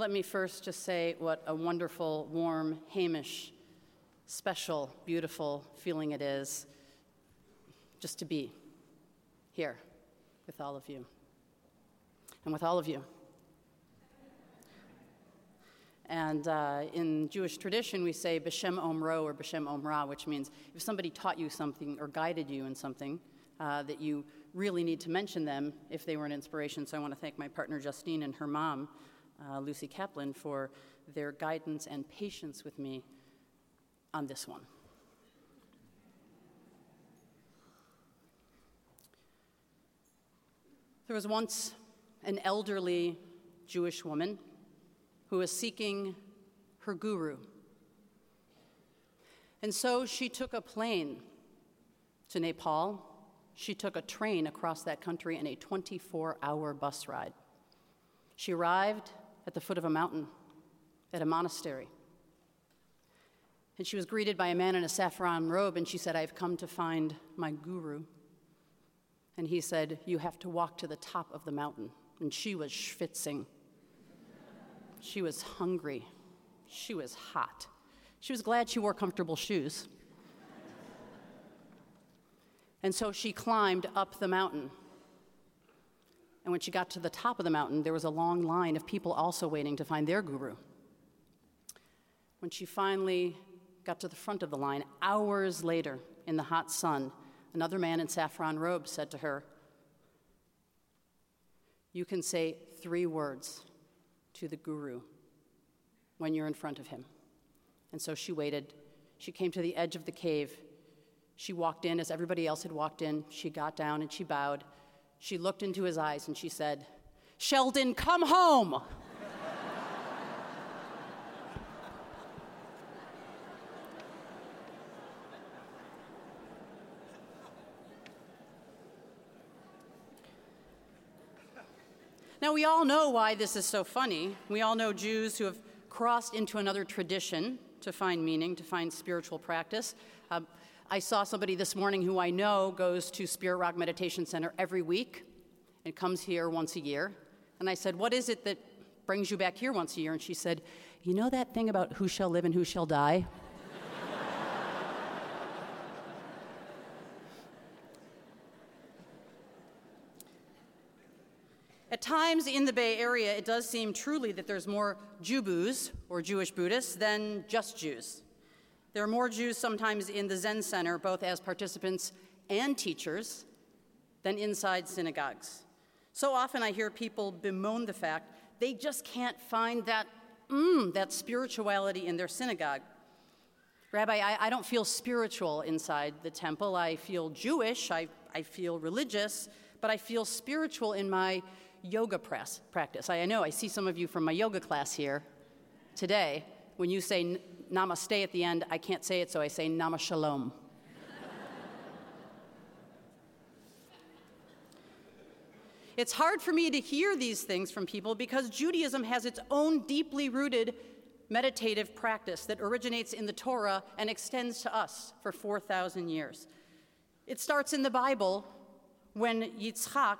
let me first just say what a wonderful, warm, heimish, special, beautiful feeling it is just to be here with all of you and with all of you. And uh, in Jewish tradition, we say B'Shem Omro or B'Shem Omra, which means if somebody taught you something or guided you in something, uh, that you really need to mention them if they were an inspiration. So I want to thank my partner Justine and her mom, uh, Lucy Kaplan, for their guidance and patience with me on this one. There was once an elderly Jewish woman who was seeking her guru. And so she took a plane to Nepal. She took a train across that country in a 24 hour bus ride. She arrived at the foot of a mountain at a monastery. And she was greeted by a man in a saffron robe, and she said, I've come to find my guru. And he said, You have to walk to the top of the mountain. And she was schwitzing. She was hungry. She was hot. She was glad she wore comfortable shoes. and so she climbed up the mountain. And when she got to the top of the mountain, there was a long line of people also waiting to find their guru. When she finally got to the front of the line, hours later, in the hot sun, another man in saffron robes said to her, You can say three words to the guru when you're in front of him. And so she waited. She came to the edge of the cave. She walked in as everybody else had walked in. She got down and she bowed. She looked into his eyes and she said, Sheldon, come home! Now, we all know why this is so funny. We all know Jews who have crossed into another tradition to find meaning, to find spiritual practice. Uh, I saw somebody this morning who I know goes to Spirit Rock Meditation Center every week and comes here once a year. And I said, What is it that brings you back here once a year? And she said, You know that thing about who shall live and who shall die? At times in the Bay Area, it does seem truly that there's more Jubus, or Jewish Buddhists, than just Jews. There are more Jews sometimes in the Zen Center, both as participants and teachers, than inside synagogues. So often I hear people bemoan the fact they just can't find that, mm, that spirituality in their synagogue. Rabbi, I, I don't feel spiritual inside the temple. I feel Jewish, I, I feel religious, but I feel spiritual in my yoga press, practice. I know I see some of you from my yoga class here today. When you say namaste at the end, I can't say it, so I say namashalom. it's hard for me to hear these things from people because Judaism has its own deeply rooted meditative practice that originates in the Torah and extends to us for 4,000 years. It starts in the Bible when Yitzchak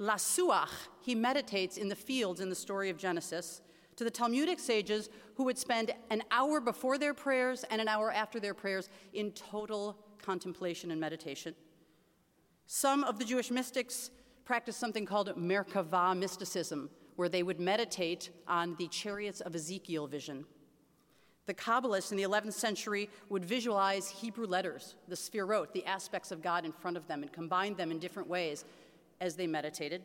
Lasuach, he meditates in the fields in the story of Genesis, to the Talmudic sages who would spend an hour before their prayers and an hour after their prayers in total contemplation and meditation. Some of the Jewish mystics practiced something called Merkava mysticism, where they would meditate on the chariots of Ezekiel vision. The Kabbalists in the 11th century would visualize Hebrew letters, the Sefirot, the aspects of God in front of them, and combine them in different ways as they meditated.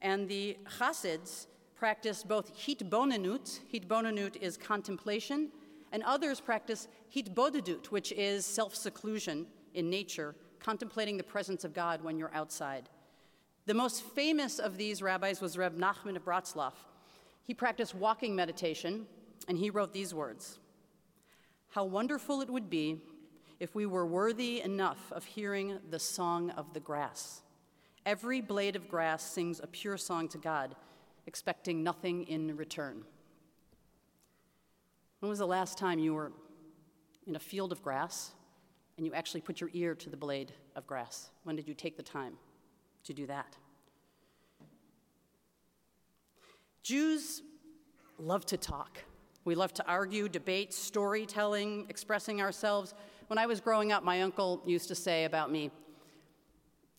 And the Chassids practiced both hitbonenut, hitbonenut is contemplation, and others practice hitbodedut, which is self seclusion in nature, contemplating the presence of God when you're outside. The most famous of these rabbis was Reb Nachman of Bratslav. He practiced walking meditation, and he wrote these words How wonderful it would be if we were worthy enough of hearing the song of the grass. Every blade of grass sings a pure song to God, expecting nothing in return. When was the last time you were in a field of grass and you actually put your ear to the blade of grass? When did you take the time to do that? Jews love to talk. We love to argue, debate, storytelling, expressing ourselves. When I was growing up, my uncle used to say about me,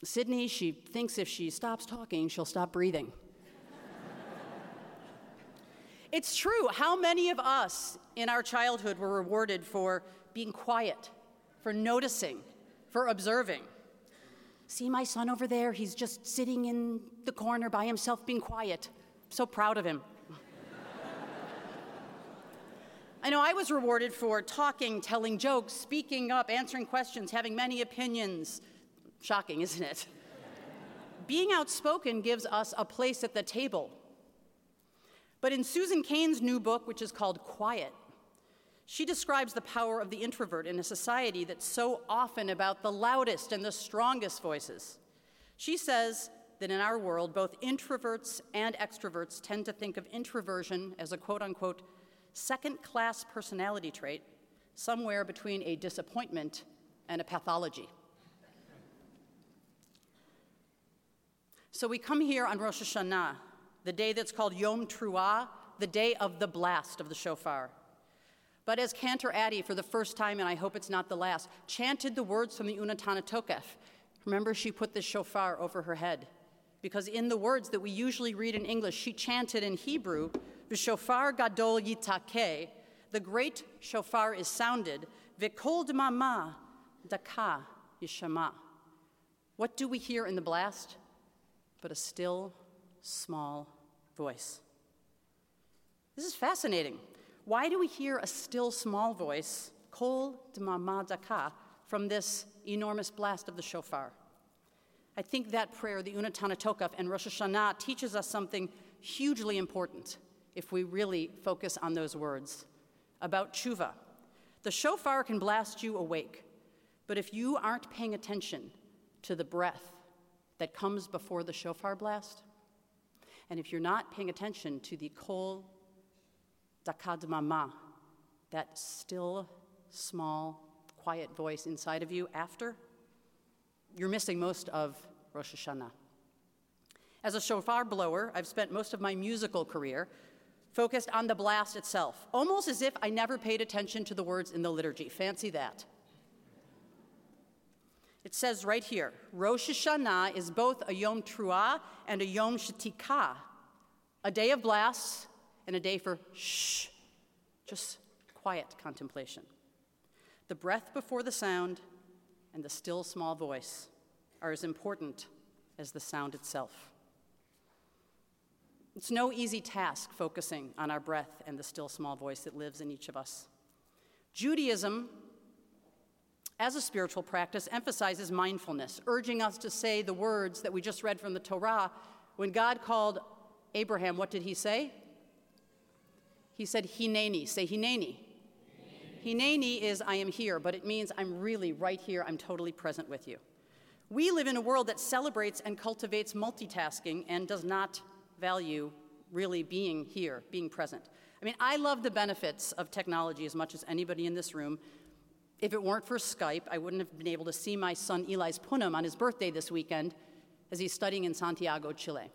Sydney, she thinks if she stops talking, she'll stop breathing. It's true. How many of us in our childhood were rewarded for being quiet, for noticing, for observing? See my son over there? He's just sitting in the corner by himself being quiet. so proud of him. I know I was rewarded for talking, telling jokes, speaking up, answering questions, having many opinions. Shocking, isn't it? Being outspoken gives us a place at the table. But in Susan Cain's new book, which is called Quiet, she describes the power of the introvert in a society that's so often about the loudest and the strongest voices. She says that in our world, both introverts and extroverts tend to think of introversion as a quote unquote second class personality trait, somewhere between a disappointment and a pathology. So we come here on Rosh Hashanah, the day that's called Yom Truah, the day of the blast of the shofar. But as Cantor Addy, for the first time, and I hope it's not the last, chanted the words from the Unetanneh Tokef. Remember, she put the shofar over her head. Because in the words that we usually read in English, she chanted in Hebrew, V'shofar gadol yitakeh, the great shofar is sounded, v'kol dmama daka yishama. What do we hear in the blast? But a still, small voice. This is fascinating. Why do we hear a still small voice, kol dmama daka, from this enormous blast of the shofar? I think that prayer, the Unetanneh Tokef and Rosh Hashanah, teaches us something hugely important if we really focus on those words about tshuva. The shofar can blast you awake, but if you aren't paying attention to the breath that comes before the shofar blast, and if you're not paying attention to the kol dakad mama, that still, small, quiet voice inside of you after, you're missing most of Rosh Hashanah. As a shofar blower, I've spent most of my musical career focused on the blast itself, almost as if I never paid attention to the words in the liturgy. Fancy that. It says right here Rosh Hashanah is both a Yom Truah and a Yom Shetikah, a day of blasts and a day for shh, just quiet contemplation. The breath before the sound and the still small voice are as important as the sound itself. It's no easy task focusing on our breath and the still small voice that lives in each of us. Judaism, as a spiritual practice, emphasizes mindfulness, urging us to say the words that we just read from the Torah. When God called Abraham, what did he say? He said, Hineni. Say Hineni. Hineni is I am here, but it means I'm really right here. I'm totally present with you. We live in a world that celebrates and cultivates multitasking and does not value really being here, being present. I mean, I love the benefits of technology as much as anybody in this room. If it weren't for Skype, I wouldn't have been able to see my son Eli's Punim on his birthday this weekend as he's studying in Santiago, Chile.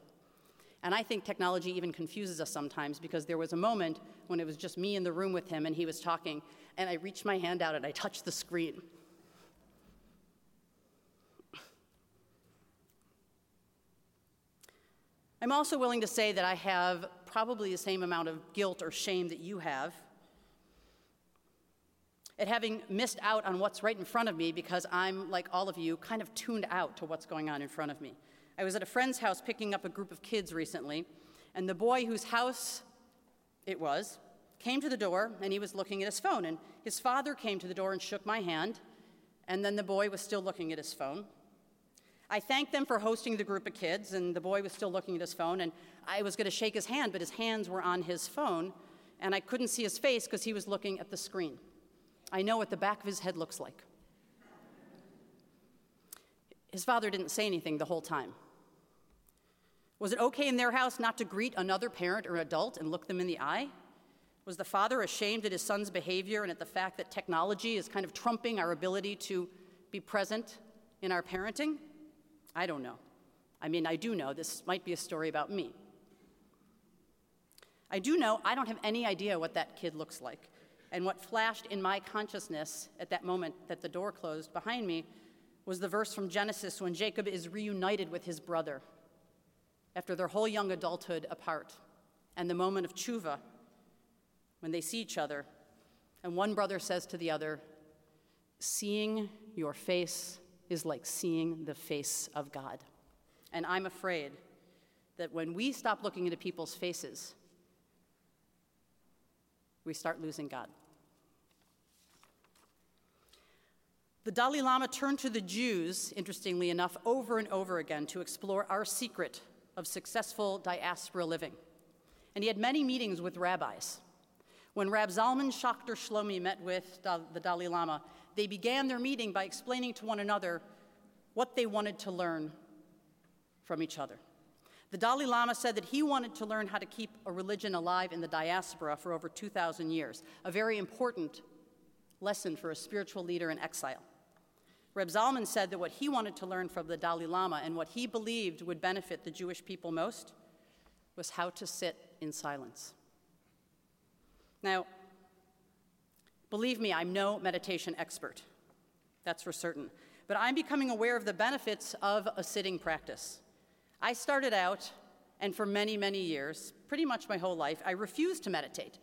And I think technology even confuses us sometimes because there was a moment when it was just me in the room with him and he was talking, and I reached my hand out and I touched the screen. I'm also willing to say that I have probably the same amount of guilt or shame that you have at having missed out on what's right in front of me because I'm, like all of you, kind of tuned out to what's going on in front of me. I was at a friend's house picking up a group of kids recently, and the boy whose house it was came to the door and he was looking at his phone. And his father came to the door and shook my hand, and then the boy was still looking at his phone. I thanked them for hosting the group of kids, and the boy was still looking at his phone, and I was going to shake his hand, but his hands were on his phone, and I couldn't see his face because he was looking at the screen. I know what the back of his head looks like. His father didn't say anything the whole time. Was it okay in their house not to greet another parent or adult and look them in the eye? Was the father ashamed at his son's behavior and at the fact that technology is kind of trumping our ability to be present in our parenting? I don't know. I mean, I do know this might be a story about me. I do know I don't have any idea what that kid looks like. And what flashed in my consciousness at that moment that the door closed behind me was the verse from Genesis when Jacob is reunited with his brother after their whole young adulthood apart, and the moment of tshuva when they see each other. And one brother says to the other, Seeing your face is like seeing the face of God. And I'm afraid that when we stop looking into people's faces, we start losing God. The Dalai Lama turned to the Jews, interestingly enough, over and over again to explore our secret of successful diaspora living. And he had many meetings with rabbis. When Rab Zalman Schachter Shalomi met with the Dalai Lama, they began their meeting by explaining to one another what they wanted to learn from each other. The Dalai Lama said that he wanted to learn how to keep a religion alive in the diaspora for over 2,000 years, a very important lesson for a spiritual leader in exile. Reb Zalman said that what he wanted to learn from the Dalai Lama and what he believed would benefit the Jewish people most was how to sit in silence. Now, believe me, I'm no meditation expert. That's for certain. But I'm becoming aware of the benefits of a sitting practice. I started out, and for many, many years, pretty much my whole life, I refused to meditate.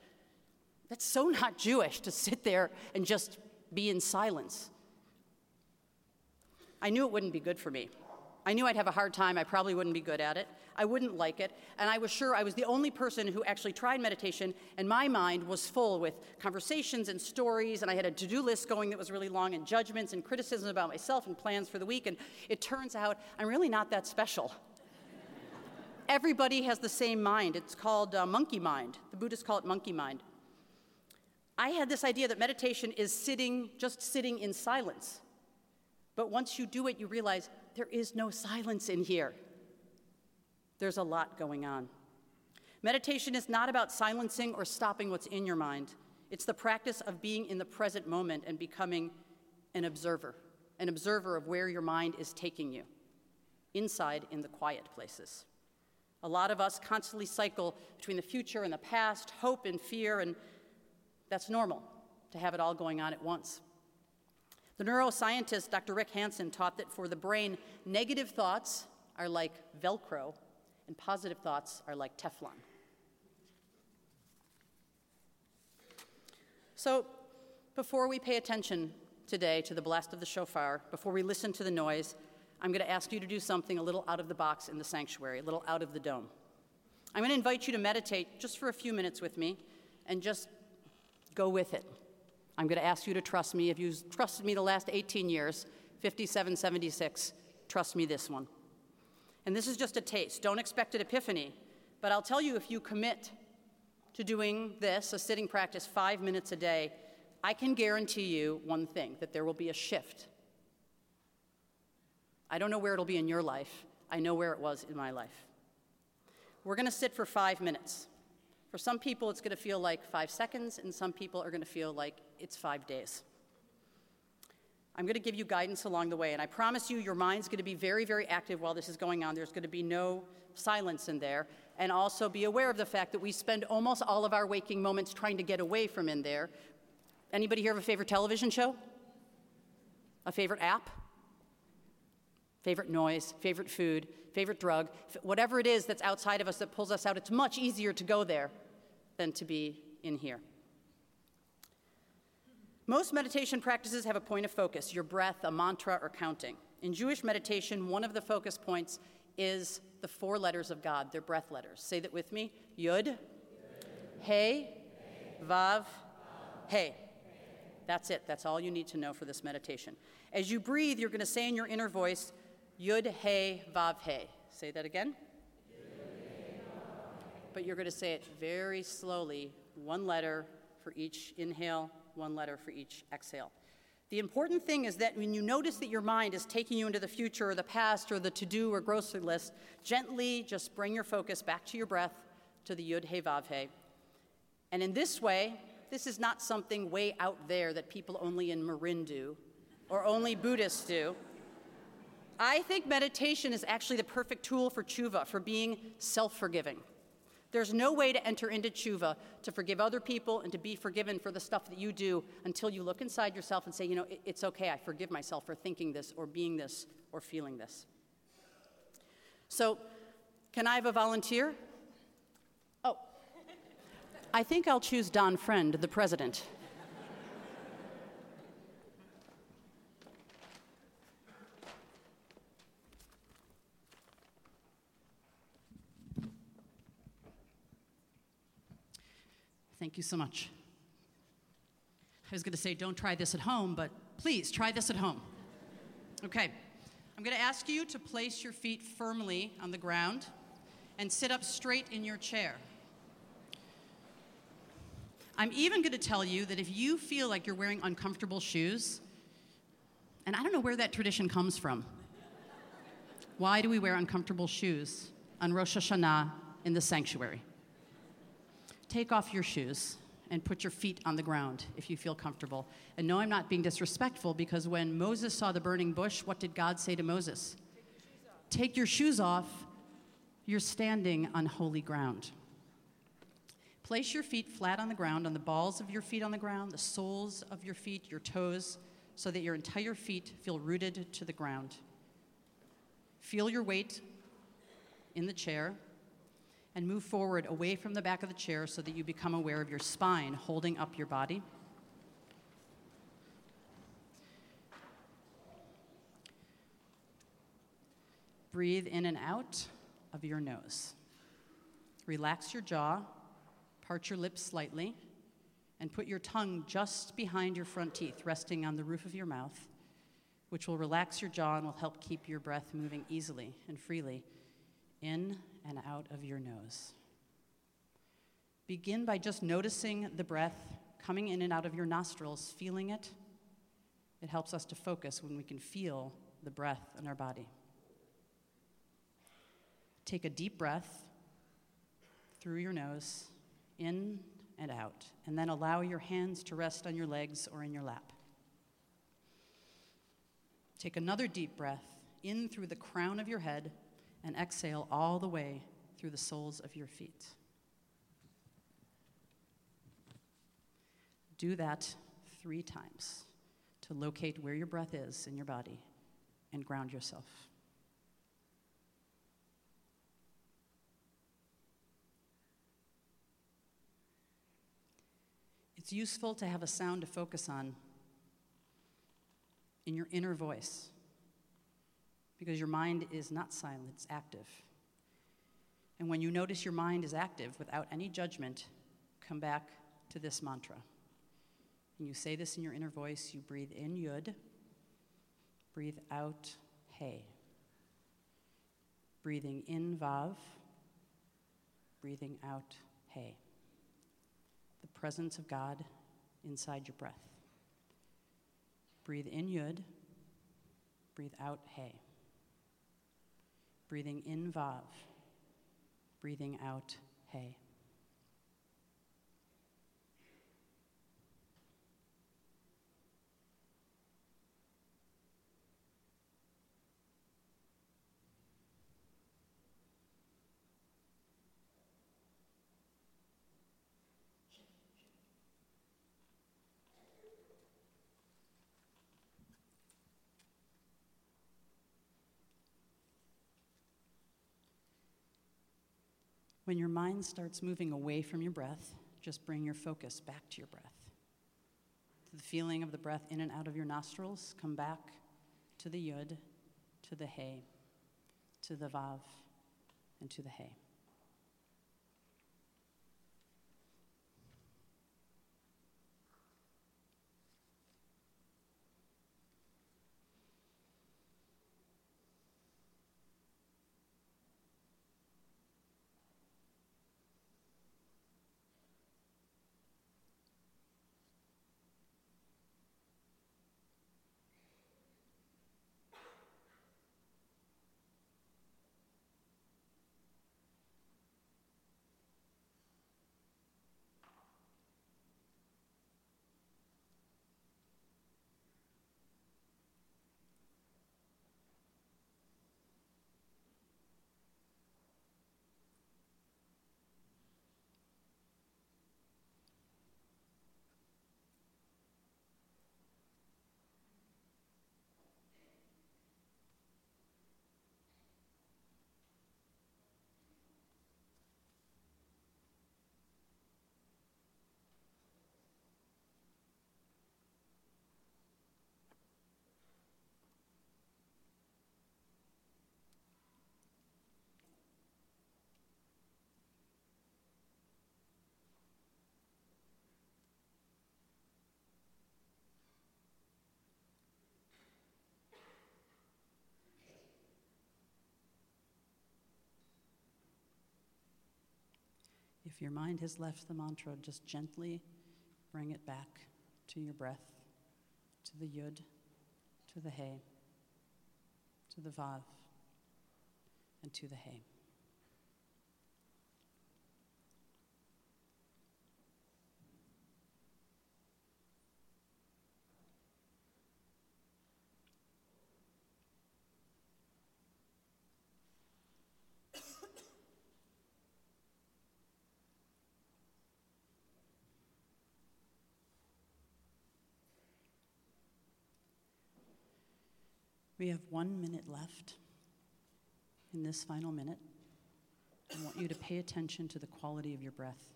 That's so not Jewish to sit there and just be in silence. I knew it wouldn't be good for me. I knew I'd have a hard time. I probably wouldn't be good at it. I wouldn't like it. And I was sure I was the only person who actually tried meditation, and my mind was full with conversations and stories, and I had a to do list going that was really long, and judgments and criticism about myself and plans for the week. And it turns out I'm really not that special. Everybody has the same mind. It's called uh, monkey mind. The Buddhists call it monkey mind. I had this idea that meditation is sitting, just sitting in silence. But once you do it, you realize there is no silence in here. There's a lot going on. Meditation is not about silencing or stopping what's in your mind. It's the practice of being in the present moment and becoming an observer, an observer of where your mind is taking you, inside in the quiet places. A lot of us constantly cycle between the future and the past, hope and fear, and that's normal to have it all going on at once. The neuroscientist Dr. Rick Hanson taught that for the brain, negative thoughts are like Velcro and positive thoughts are like Teflon. So, before we pay attention today to the blast of the shofar, before we listen to the noise, I'm going to ask you to do something a little out of the box in the sanctuary, a little out of the dome. I'm going to invite you to meditate just for a few minutes with me and just go with it. I'm going to ask you to trust me. If you've trusted me the last 18 years, 5776, trust me this one. And this is just a taste. Don't expect an epiphany. But I'll tell you if you commit to doing this, a sitting practice, five minutes a day, I can guarantee you one thing that there will be a shift. I don't know where it'll be in your life, I know where it was in my life. We're going to sit for five minutes. For some people, it's going to feel like five seconds, and some people are going to feel like it's five days. I'm going to give you guidance along the way, and I promise you, your mind's going to be very, very active while this is going on. There's going to be no silence in there. And also be aware of the fact that we spend almost all of our waking moments trying to get away from in there. Anybody here have a favorite television show? A favorite app? Favorite noise, favorite food, favorite drug, whatever it is that's outside of us that pulls us out, it's much easier to go there than to be in here. Most meditation practices have a point of focus your breath, a mantra, or counting. In Jewish meditation, one of the focus points is the four letters of God, their breath letters. Say that with me Yud, Hey, Vav, Hey. That's it. That's all you need to know for this meditation. As you breathe, you're going to say in your inner voice, Yud, Hey, Vav, Hey. Say that again. But you're going to say it very slowly, one letter for each inhale one letter for each exhale. The important thing is that when you notice that your mind is taking you into the future or the past or the to do or grocery list, gently just bring your focus back to your breath, to the Yud He Vav He. And in this way, this is not something way out there that people only in Marin do or only Buddhists do. I think meditation is actually the perfect tool for tshuva, for being self forgiving, There's no way to enter into tshuva, to forgive other people and to be forgiven for the stuff that you do until you look inside yourself and say, you know, it's okay, I forgive myself for thinking this or being this or feeling this. So, can I have a volunteer? Oh, I think I'll choose Don Friend, the president. Thank you so much. I was going to say, don't try this at home, but please try this at home. Okay, I'm going to ask you to place your feet firmly on the ground and sit up straight in your chair. I'm even going to tell you that if you feel like you're wearing uncomfortable shoes, and I don't know where that tradition comes from. Why do we wear uncomfortable shoes on Rosh Hashanah in the sanctuary? Take off your shoes and put your feet on the ground if you feel comfortable. And no, I'm not being disrespectful because when Moses saw the burning bush, what did God say to Moses? Take your shoes off. You're standing on holy ground. Place your feet flat on the ground, on the balls of your feet on the ground, the soles of your feet, your toes, so that your entire feet feel rooted to the ground. Feel your weight in the chair and move forward away from the back of the chair so that you become aware of your spine holding up your body. Breathe in and out of your nose. Relax your jaw, part your lips slightly, and put your tongue just behind your front teeth, resting on the roof of your mouth, which will relax your jaw and will help keep your breath moving easily and freely in and out of your nose. Begin by just noticing the breath coming in and out of your nostrils, feeling it. It helps us to focus when we can feel the breath in our body. Take a deep breath through your nose, in and out, and then allow your hands to rest on your legs or in your lap. Take another deep breath in through the crown of your head and exhale all the way through the soles of your feet. Do that three times to locate where your breath is in your body and ground yourself. It's useful to have a sound to focus on in your inner voice because your mind is not silent, it's active. And when you notice your mind is active without any judgment, come back to this mantra. And you say this in your inner voice. You breathe in Yud, breathe out Hey. Breathing in Vav, breathing out Hey. The presence of God inside your breath. Breathe in Yud, breathe out Hey breathing in Vav, breathing out Hey. When your mind starts moving away from your breath, just bring your focus back to your breath. To the feeling of the breath in and out of your nostrils, come back to the yud, to the hey, to the vav, and to the hey. If your mind has left the mantra, just gently bring it back to your breath, to the yud, to the hey, to the vav, and to the hey. We have one minute left. In this final minute, I want you to pay attention to the quality of your breath.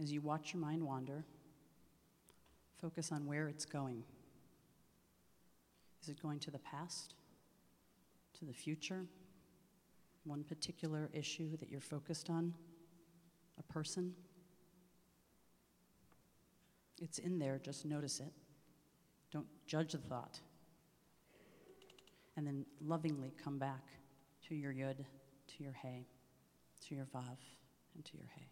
As you watch your mind wander, focus on where it's going. Is it going to the past? To the future? One particular issue that you're focused on? A person? It's in there, just notice it. Don't judge the thought and then lovingly come back to your yud, to your hey, to your vav, and to your hey.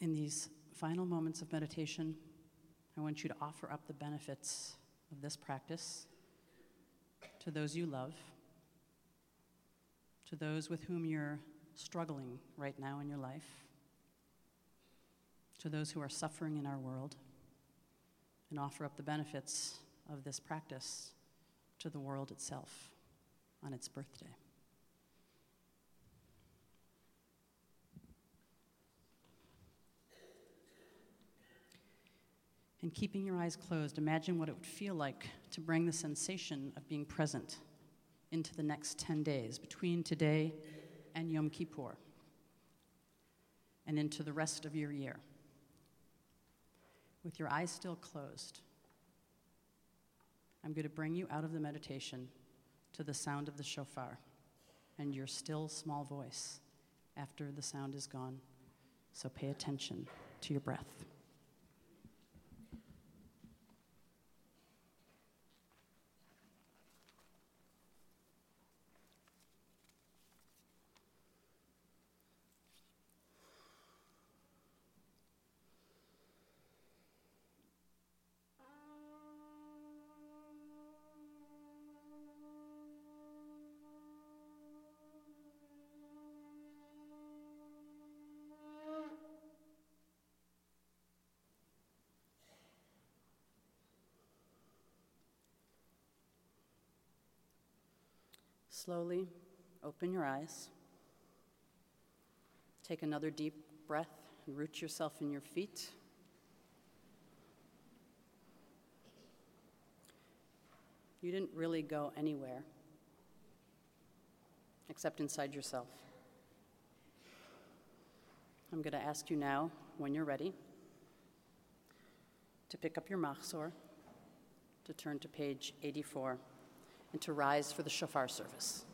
In these final moments of meditation, I want you to offer up the benefits of this practice to those you love, to those with whom you're struggling right now in your life, to those who are suffering in our world, and offer up the benefits of this practice to the world itself on its birthday. And keeping your eyes closed, imagine what it would feel like to bring the sensation of being present into the next 10 days, between today and Yom Kippur, and into the rest of your year. With your eyes still closed, I'm going to bring you out of the meditation to the sound of the shofar and your still small voice after the sound is gone. So pay attention to your breath. Slowly open your eyes. Take another deep breath and root yourself in your feet. You didn't really go anywhere except inside yourself. I'm going to ask you now, when you're ready, to pick up your machzor, to turn to page 84 and to rise for the shofar service.